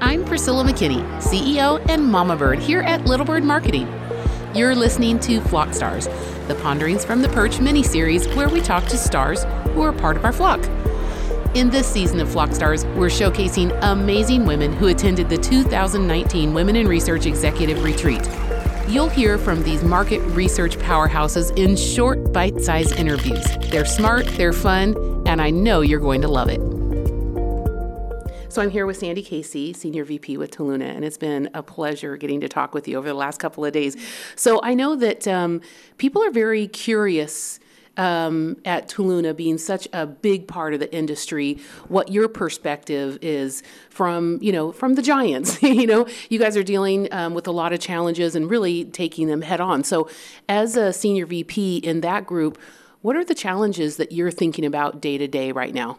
I'm Priscilla McKinney, CEO and Mama Bird here at Little Bird Marketing. You're listening to Flock Stars, the Ponderings from the Perch mini series where we talk to stars who are part of our flock. In this season of Flock Stars, we're showcasing amazing women who attended the 2019 Women in Research Executive Retreat. You'll hear from these market research powerhouses in short, bite sized interviews. They're smart, they're fun, and I know you're going to love it. So I'm here with Sandy Casey, Senior VP with Toluna, and it's been a pleasure getting to talk with you over the last couple of days. So I know that um, people are very curious. Um, at Toluna being such a big part of the industry, what your perspective is from you know from the giants. you know, you guys are dealing um, with a lot of challenges and really taking them head on. So, as a senior VP in that group, what are the challenges that you're thinking about day to day right now?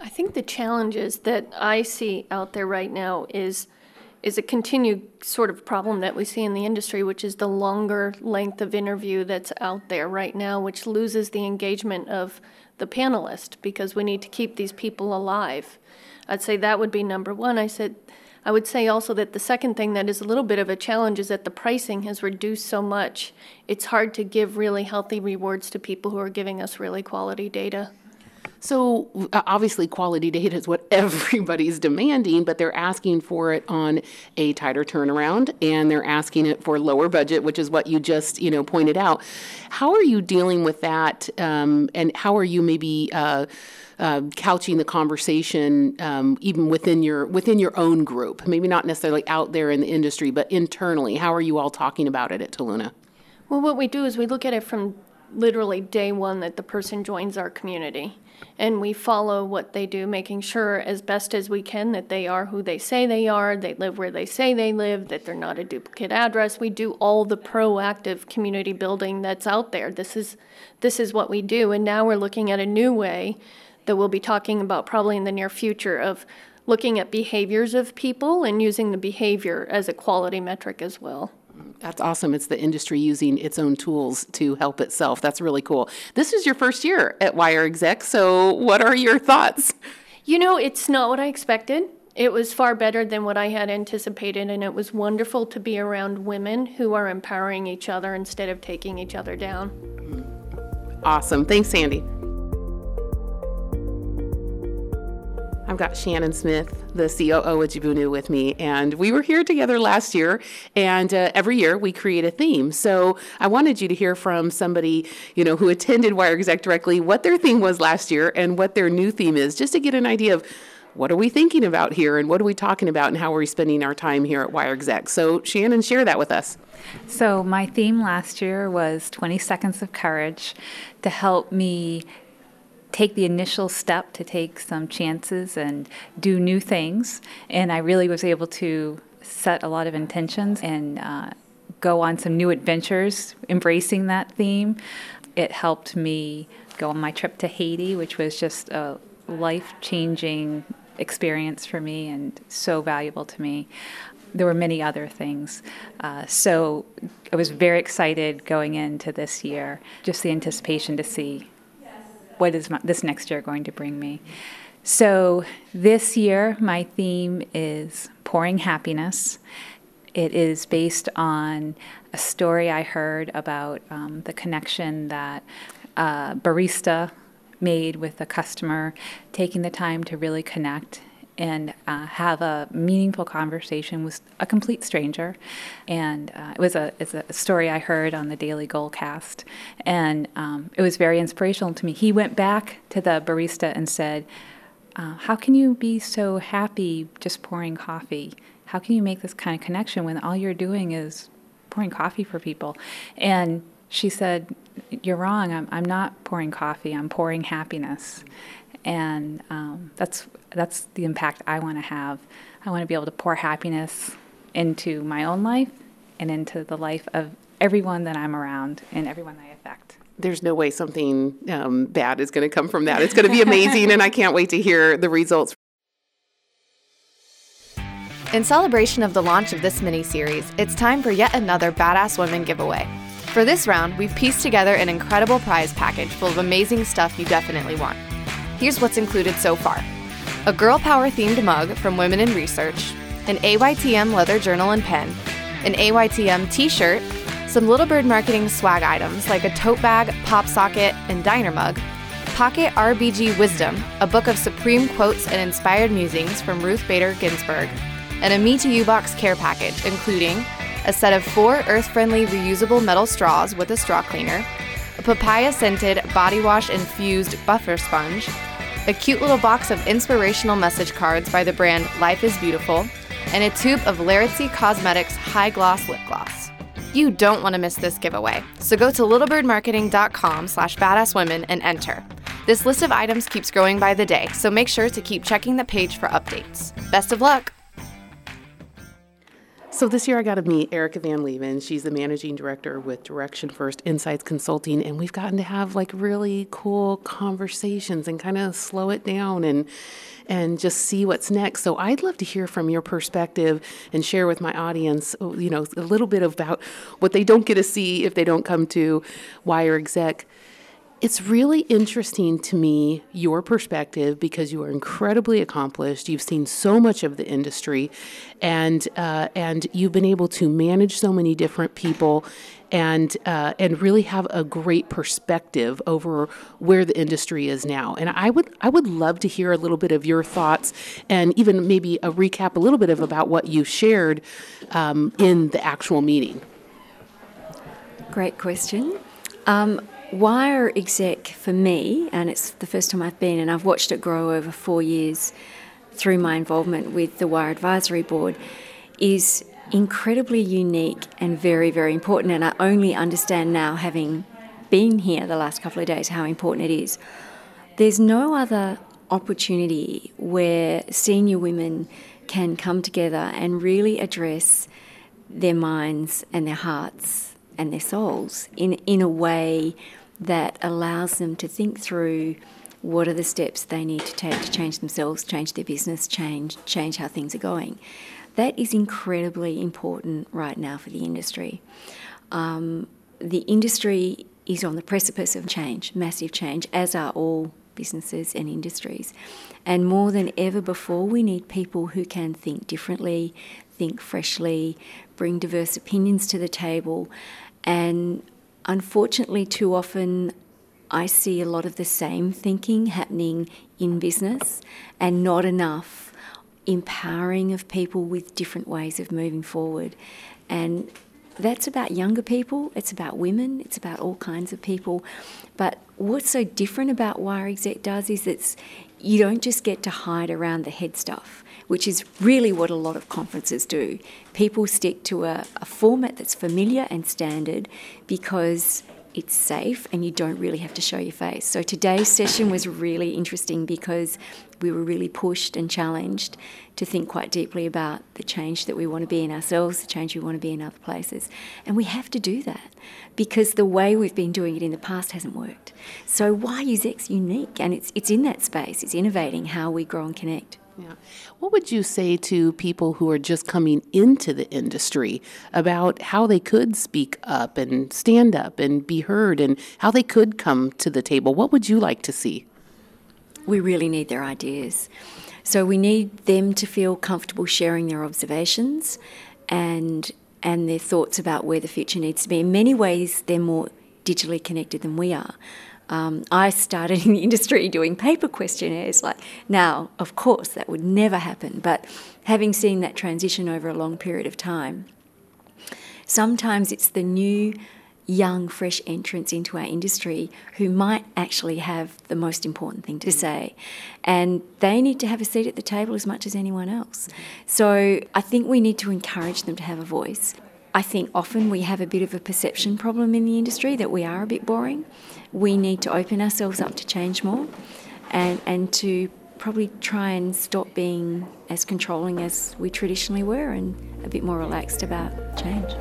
I think the challenges that I see out there right now is is a continued sort of problem that we see in the industry, which is the longer length of interview that's out there right now, which loses the engagement of the panelist because we need to keep these people alive. I'd say that would be number one. I said I would say also that the second thing that is a little bit of a challenge is that the pricing has reduced so much. It's hard to give really healthy rewards to people who are giving us really quality data. So obviously, quality data is what everybody's demanding, but they're asking for it on a tighter turnaround, and they're asking it for lower budget, which is what you just you know pointed out. How are you dealing with that, um, and how are you maybe? Uh, uh, couching the conversation um, even within your within your own group, maybe not necessarily out there in the industry, but internally. How are you all talking about it at Toluna? Well, what we do is we look at it from literally day one that the person joins our community and we follow what they do, making sure as best as we can that they are who they say they are, they live where they say they live, that they're not a duplicate address. We do all the proactive community building that's out there. This is this is what we do, and now we're looking at a new way that we'll be talking about probably in the near future of looking at behaviors of people and using the behavior as a quality metric as well. That's awesome. It's the industry using its own tools to help itself. That's really cool. This is your first year at Wire Exec, so what are your thoughts? You know, it's not what I expected. It was far better than what I had anticipated, and it was wonderful to be around women who are empowering each other instead of taking each other down. Awesome. Thanks, Sandy. I've got Shannon Smith, the COO of Jibunu, with me, and we were here together last year. And uh, every year we create a theme. So I wanted you to hear from somebody, you know, who attended Wire Exec directly, what their theme was last year and what their new theme is, just to get an idea of what are we thinking about here and what are we talking about and how are we spending our time here at Wire Exec. So Shannon, share that with us. So my theme last year was 20 seconds of courage to help me take the initial step to take some chances and do new things. And I really was able to set a lot of intentions and uh, go on some new adventures, embracing that theme. It helped me go on my trip to Haiti, which was just a life changing experience for me and so valuable to me. There were many other things. Uh, so I was very excited going into this year, just the anticipation to see what is my, this next year going to bring me? So this year, my theme is pouring happiness. It is based on a story I heard about um, the connection that a barista made with a customer, taking the time to really connect and uh, have a meaningful conversation with a complete stranger. And uh, it was a it's a story I heard on the Daily Goalcast, and um, it was very inspirational to me. He went back to the barista and said, uh, "How can you be so happy just pouring coffee? How can you make this kind of connection when all you're doing is pouring coffee for people?" And she said, "You're wrong. I'm, I'm not pouring coffee. I'm pouring happiness." and um, that's that's the impact I want to have. I want to be able to pour happiness into my own life and into the life of everyone that I'm around and everyone I affect. There's no way something um, bad is going to come from that. It's going to be amazing, and I can't wait to hear the results. In celebration of the launch of this mini series, it's time for yet another Badass Women giveaway. For this round, we've pieced together an incredible prize package full of amazing stuff you definitely want. Here's what's included so far a girl power themed mug from Women in Research, an AYTM leather journal and pen, an AYTM t shirt, some Little Bird Marketing swag items like a tote bag, pop socket, and diner mug, Pocket RBG Wisdom, a book of supreme quotes and inspired musings from Ruth Bader Ginsburg, and a Me to You box care package, including a set of four earth friendly reusable metal straws with a straw cleaner, a papaya scented body wash infused buffer sponge, a cute little box of inspirational message cards by the brand Life is Beautiful, and a tube of Laritzy Cosmetics High Gloss Lip Gloss. You don't want to miss this giveaway, so go to littlebirdmarketing.com slash badasswomen and enter. This list of items keeps growing by the day, so make sure to keep checking the page for updates. Best of luck! So this year I got to meet Erica Van Leven. She's the managing director with Direction First Insights Consulting, and we've gotten to have like really cool conversations and kind of slow it down and and just see what's next. So I'd love to hear from your perspective and share with my audience, you know, a little bit about what they don't get to see if they don't come to Wire Exec it's really interesting to me your perspective because you are incredibly accomplished. You've seen so much of the industry, and uh, and you've been able to manage so many different people, and uh, and really have a great perspective over where the industry is now. And I would I would love to hear a little bit of your thoughts, and even maybe a recap a little bit of about what you shared um, in the actual meeting. Great question. Um, Wire exec for me, and it's the first time I've been, and I've watched it grow over four years through my involvement with the Wire Advisory Board, is incredibly unique and very, very important. And I only understand now, having been here the last couple of days, how important it is. There's no other opportunity where senior women can come together and really address their minds and their hearts and their souls in, in a way that allows them to think through what are the steps they need to take to change themselves, change their business, change change how things are going. That is incredibly important right now for the industry. Um, the industry is on the precipice of change, massive change, as are all businesses and industries. And more than ever before, we need people who can think differently, think freshly, bring diverse opinions to the table, and Unfortunately, too often I see a lot of the same thinking happening in business and not enough empowering of people with different ways of moving forward. And that's about younger people, it's about women, it's about all kinds of people. But what's so different about Wire Exec does is it's you don't just get to hide around the head stuff which is really what a lot of conferences do. People stick to a, a format that's familiar and standard because it's safe and you don't really have to show your face. So today's session was really interesting because we were really pushed and challenged to think quite deeply about the change that we want to be in ourselves, the change we want to be in other places. And we have to do that because the way we've been doing it in the past hasn't worked. So why is X unique? And it's it's in that space, it's innovating how we grow and connect. Yeah. What would you say to people who are just coming into the industry about how they could speak up and stand up and be heard and how they could come to the table? What would you like to see? We really need their ideas. So we need them to feel comfortable sharing their observations and and their thoughts about where the future needs to be. In many ways, they're more digitally connected than we are. Um, I started in the industry doing paper questionnaires. Like now, of course, that would never happen. But having seen that transition over a long period of time, sometimes it's the new, young, fresh entrants into our industry who might actually have the most important thing to say, and they need to have a seat at the table as much as anyone else. So I think we need to encourage them to have a voice. I think often we have a bit of a perception problem in the industry that we are a bit boring. We need to open ourselves up to change more and, and to probably try and stop being as controlling as we traditionally were and a bit more relaxed about change.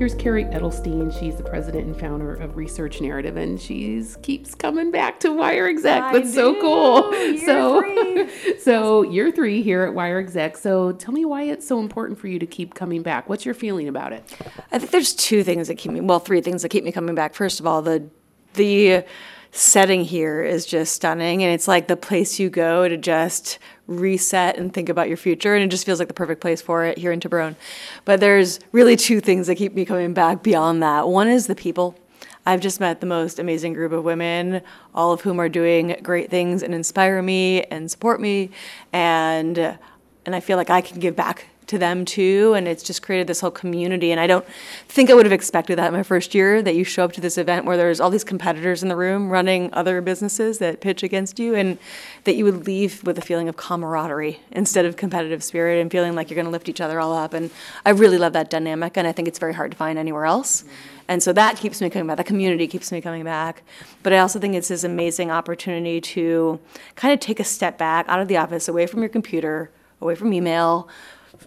Here's Kerry Edelstein. She's the president and founder of Research Narrative, and she keeps coming back to Wire Exec. I That's do. so cool. Year so, three. so year three here at Wire Exec. So, tell me why it's so important for you to keep coming back. What's your feeling about it? I think there's two things that keep me, well, three things that keep me coming back. First of all, the the setting here is just stunning. And it's like the place you go to just reset and think about your future. And it just feels like the perfect place for it here in Tiburon. But there's really two things that keep me coming back beyond that. One is the people. I've just met the most amazing group of women, all of whom are doing great things and inspire me and support me. And and I feel like I can give back to them too. And it's just created this whole community. And I don't think I would have expected that in my first year that you show up to this event where there's all these competitors in the room running other businesses that pitch against you and that you would leave with a feeling of camaraderie instead of competitive spirit and feeling like you're going to lift each other all up. And I really love that dynamic. And I think it's very hard to find anywhere else. Mm-hmm. And so that keeps me coming back. The community keeps me coming back. But I also think it's this amazing opportunity to kind of take a step back out of the office, away from your computer, away from email,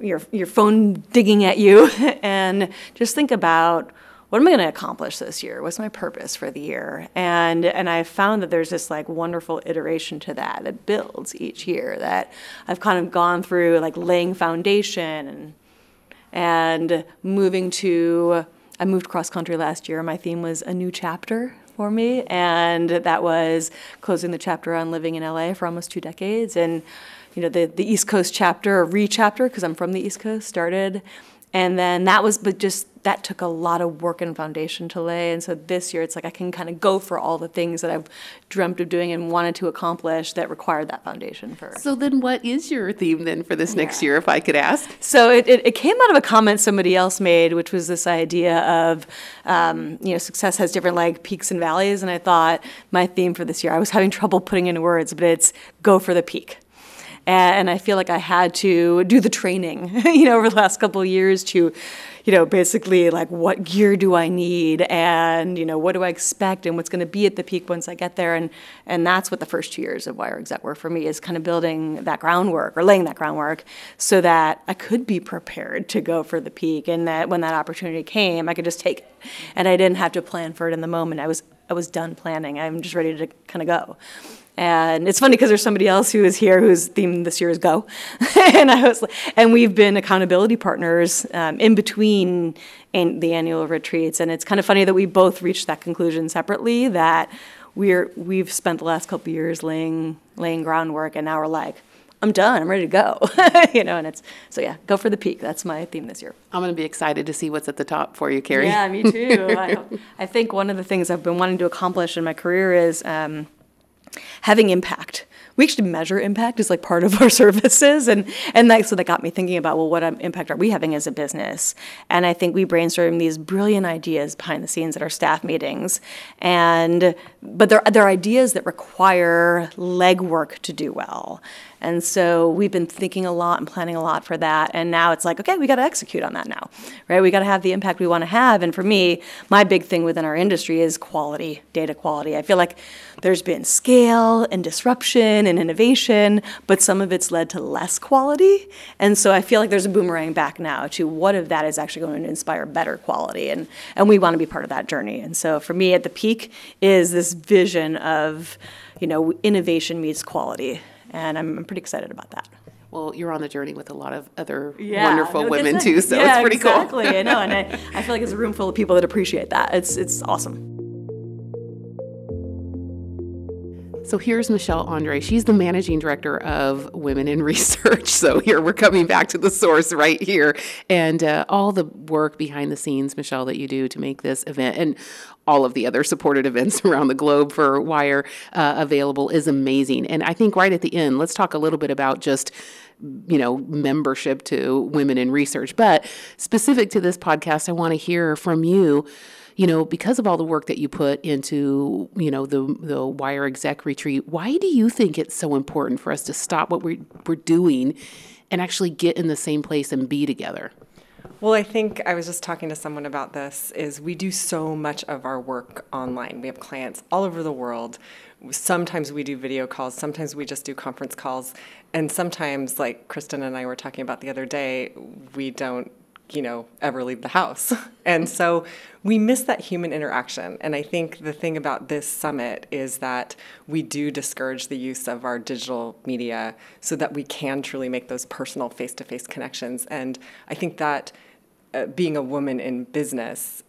your your phone digging at you, and just think about what am I going to accomplish this year? What's my purpose for the year? And and I've found that there's this like wonderful iteration to that that builds each year. That I've kind of gone through like laying foundation and and moving to. I moved cross country last year. My theme was a new chapter for me, and that was closing the chapter on living in LA for almost two decades and you know, the, the East Coast chapter or re-chapter, because I'm from the East Coast, started. And then that was, but just that took a lot of work and foundation to lay. And so this year, it's like I can kind of go for all the things that I've dreamt of doing and wanted to accomplish that required that foundation first. So then, what is your theme then for this next year, if I could ask? So it, it, it, came out of a comment somebody else made, which was this idea of, um, you know, success has different like peaks and valleys. And I thought my theme for this year, I was having trouble putting into words, but it's go for the peak and I feel like I had to do the training, you know, over the last couple of years to, you know, basically like what gear do I need and you know what do I expect and what's going to be at the peak once I get there. And and that's what the first two years of Wire Exec were for me is kind of building that groundwork or laying that groundwork so that I could be prepared to go for the peak. And that when that opportunity came I could just take it. And I didn't have to plan for it in the moment. I was I was done planning. I'm just ready to kind of go and it's funny because there's somebody else who is here whose theme this year is go, and I was, and we've been accountability partners um, in between an, the annual retreats, and it's kind of funny that we both reached that conclusion separately that we're we've spent the last couple years laying laying groundwork, and now we're like, I'm done. I'm ready to go. you know, and it's so yeah, go for the peak. That's my theme this year. I'm going to be excited to see what's at the top for you, Kerry. Yeah, me too. I, I, think one of the things I've been wanting to accomplish in my career is. Um, having impact. We actually measure impact as like part of our services, and and that so that got me thinking about well, what um, impact are we having as a business? And I think we brainstorm these brilliant ideas behind the scenes at our staff meetings, and but they're they're ideas that require legwork to do well. And so we've been thinking a lot and planning a lot for that. And now it's like, okay, we got to execute on that now, right? We got to have the impact we want to have. And for me, my big thing within our industry is quality, data quality. I feel like there's been scale and disruption and innovation, but some of it's led to less quality. And so I feel like there's a boomerang back now to what if that is actually going to inspire better quality. And, and we want to be part of that journey. And so for me, at the peak is this vision of, you know, innovation meets quality and I'm, I'm pretty excited about that. Well, you're on the journey with a lot of other yeah, wonderful no, women too, so yeah, it's pretty exactly. cool. Exactly, I know, and I, I feel like it's a room full of people that appreciate that. It's it's awesome. So here's Michelle Andre. She's the managing director of Women in Research. So here we're coming back to the source right here. And uh, all the work behind the scenes, Michelle, that you do to make this event and all of the other supported events around the globe for Wire uh, available is amazing. And I think right at the end, let's talk a little bit about just you know membership to women in research but specific to this podcast i want to hear from you you know, because of all the work that you put into, you know, the the Wire Exec retreat, why do you think it's so important for us to stop what we're we're doing and actually get in the same place and be together? Well, I think I was just talking to someone about this is we do so much of our work online. We have clients all over the world. Sometimes we do video calls, sometimes we just do conference calls, and sometimes like Kristin and I were talking about the other day, we don't you know, ever leave the house. and so we miss that human interaction. And I think the thing about this summit is that we do discourage the use of our digital media so that we can truly make those personal face to face connections. And I think that uh, being a woman in business,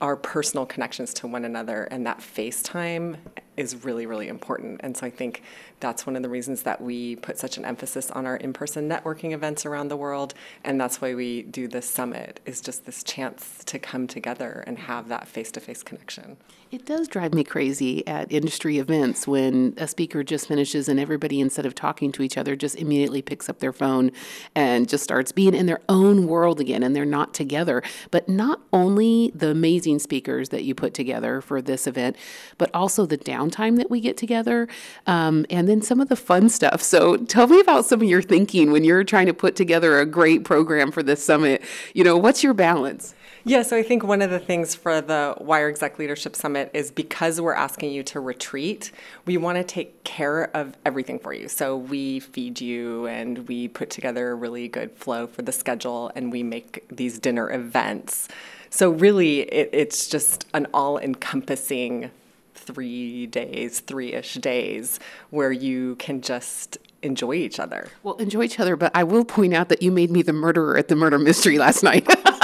our personal connections to one another and that FaceTime is really, really important. And so I think that's one of the reasons that we put such an emphasis on our in-person networking events around the world. And that's why we do this summit is just this chance to come together and have that face-to-face connection. It does drive me crazy at industry events when a speaker just finishes and everybody, instead of talking to each other, just immediately picks up their phone and just starts being in their own world again and they're not together. But not only the amazing speakers that you put together for this event, but also the downtime that we get together um, and then some of the fun stuff. So tell me about some of your thinking when you're trying to put together a great program for this summit. You know, what's your balance? Yeah, so I think one of the things for the Wire Exec Leadership Summit is because we're asking you to retreat, we want to take care of everything for you. So we feed you and we put together a really good flow for the schedule and we make these dinner events. So really, it, it's just an all encompassing three days, three ish days, where you can just enjoy each other. Well, enjoy each other, but I will point out that you made me the murderer at the murder mystery last night.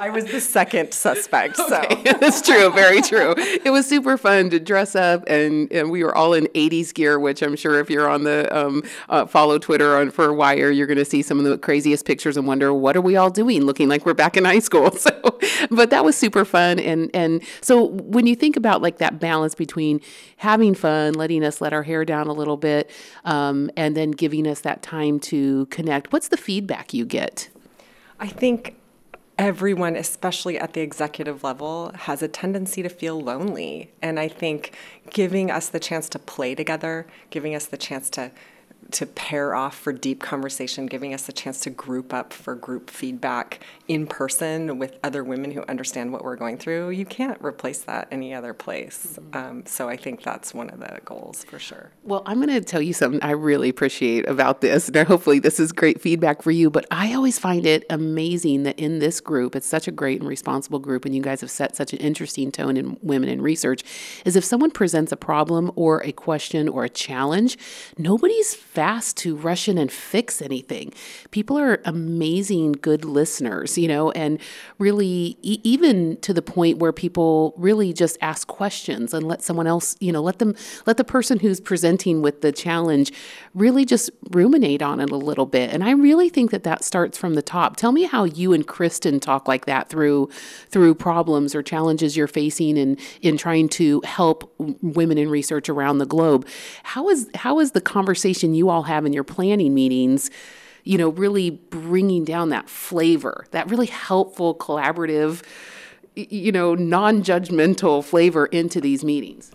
I was the second suspect, so Okay, that's true. Very true. It was super fun to dress up, and, and we were all in '80s gear, which I'm sure if you're on the um, uh, follow Twitter on for Wire, you're going to see some of the craziest pictures and wonder what are we all doing, looking like we're back in high school. So, but that was super fun, and and so when you think about like that balance between having fun, letting us let our hair down a little bit, um, and then giving us that time to connect, what's the feedback you get? I think everyone, especially at the executive level, has a tendency to feel lonely. And I think giving us the chance to play together, giving us the chance to to pair off for deep conversation, giving us a chance to group up for group feedback in person with other women who understand what we're going through. You can't replace that any other place. Um, so I think that's one of the goals for sure. Well, I'm going to tell you something I really appreciate about this. And hopefully, this is great feedback for you. But I always find it amazing that in this group, it's such a great and responsible group, and you guys have set such an interesting tone in women in research. Is if someone presents a problem or a question or a challenge, nobody's fast to rush in and fix anything. People are amazing, good listeners, you know, and really, e- even to the point where people really just ask questions and let someone else, you know, let them, let the person who's presenting with the challenge really just ruminate on it a little bit. And I really think that that starts from the top. Tell me how you and Kristin talk like that through, through problems or challenges you're facing in, in trying to help women in research around the globe. How is, how is the conversation you all have in your planning meetings? you know, really bringing down that flavor, that really helpful, collaborative, you know, non judgmental flavor into these meetings?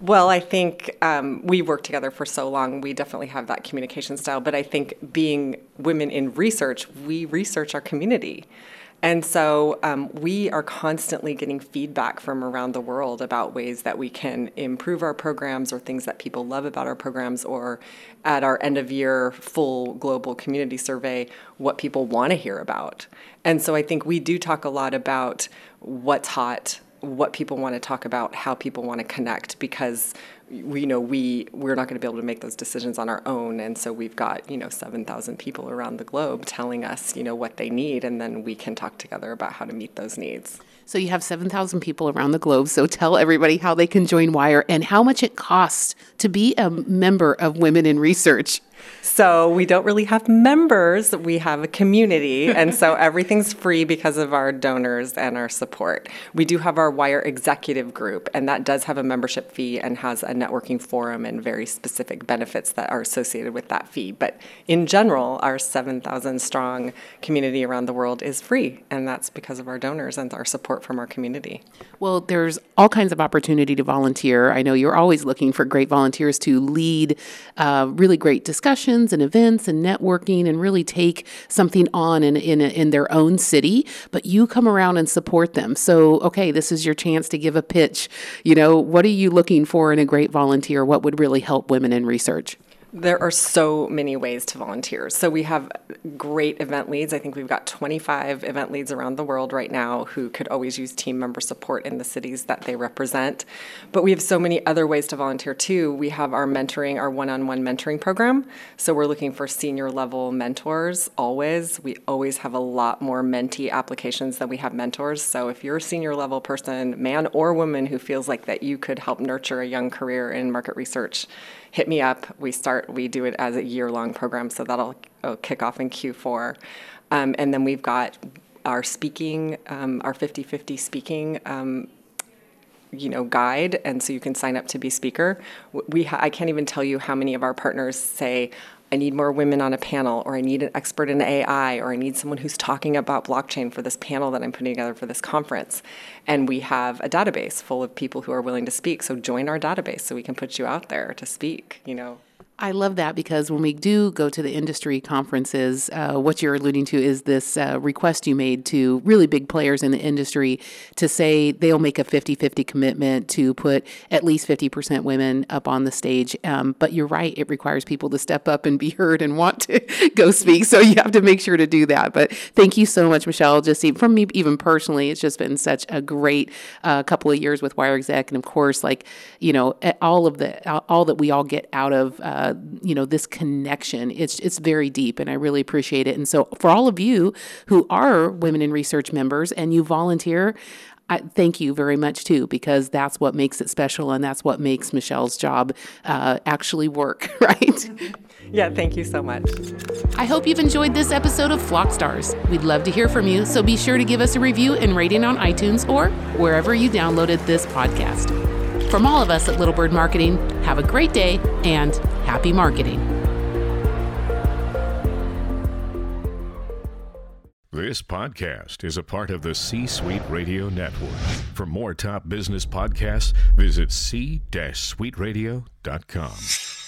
Well, I think um, we work together for so long, we definitely have that communication style. But I think being women in research, we research our community. And so um, we are constantly getting feedback from around the world about ways that we can improve our programs or things that people love about our programs, or at our end of year full global community survey, what people want to hear about. And so I think we do talk a lot about what's hot, what people want to talk about, how people want to connect, because we know we we're not going to be able to make those decisions on our own, and so we've got you know seven thousand people around the globe telling us you know what they need, and then we can talk together about how to meet those needs. So you have 7,000 people around the globe. So tell everybody how they can join WIRE and how much it costs to be a member of Women in Research. So we don't really have members, we have a community, and so everything's free because of our donors and our support. We do have our Wire Executive Group, and that does have a membership fee and has a networking forum and very specific benefits that are associated with that fee. But in general, our 7,000 strong community around the world is free, and that's because of our donors and our support from our community. Well, there's all kinds of opportunity to volunteer. I know you're always looking for great volunteers to lead uh, really great discussions and events and networking and really take something on in, in, in their own city, but you come around and support them. So, okay, this is your chance to give a pitch. You know, what are you looking for in a great volunteer? What would really help women in research? There are so many ways to volunteer. So we have great event leads. I think we've got 25 event leads around the world right now who could always use team member support in the cities that they represent. But we have so many other ways to volunteer too. We have our mentoring, our one on one mentoring program. So we're looking for senior level mentors always. We always have a lot more mentee applications than we have mentors. So if you're a senior level person, man or woman, who feels like that you could help nurture a young career in market research, hit me up. We start, we do it as a year long program, so that'll uh, kick off in Q4. Um, and then we've got our speaking, um, our 50 50 speaking. Um, you know guide and so you can sign up to be speaker we ha- i can't even tell you how many of our partners say I need more women on a panel, or I need an expert in AI, or I need someone who's talking about blockchain for this panel that I'm putting together for this conference. And we have a database full of people who are willing to speak. So join our database so we can put you out there to speak, you know. I love that because when we do go to the industry conferences, uh, what you're alluding to is this uh, request you made to really big players in the industry to say they'll make a 50 50 commitment to put at least 50% women up on the stage. Um, but you're right, it requires people to step up and be heard and want to go speak. So you have to make sure to do that. But thank you so much, Michelle. Just from me, even personally, it's just been such a great uh, couple of years with Wire Exec. And of course, like, you know, all of the, all that we all get out of uh, uh, you know this connection. It's it's very deep, and I really appreciate it. And so for all of you who are Women in Research members and you volunteer. I thank you very much too, because that's what makes it special, and that's what makes Michelle's job uh, actually work, right? Yeah, thank you so much. I hope you've enjoyed this episode of Flock Stars. We'd love to hear from you, so be sure to give us a review and rating on iTunes or wherever you downloaded this podcast. From all of us at Little Bird Marketing, have a great day and happy marketing. This podcast is a part of the C Suite Radio Network. For more top business podcasts, visit c-suiteradio.com.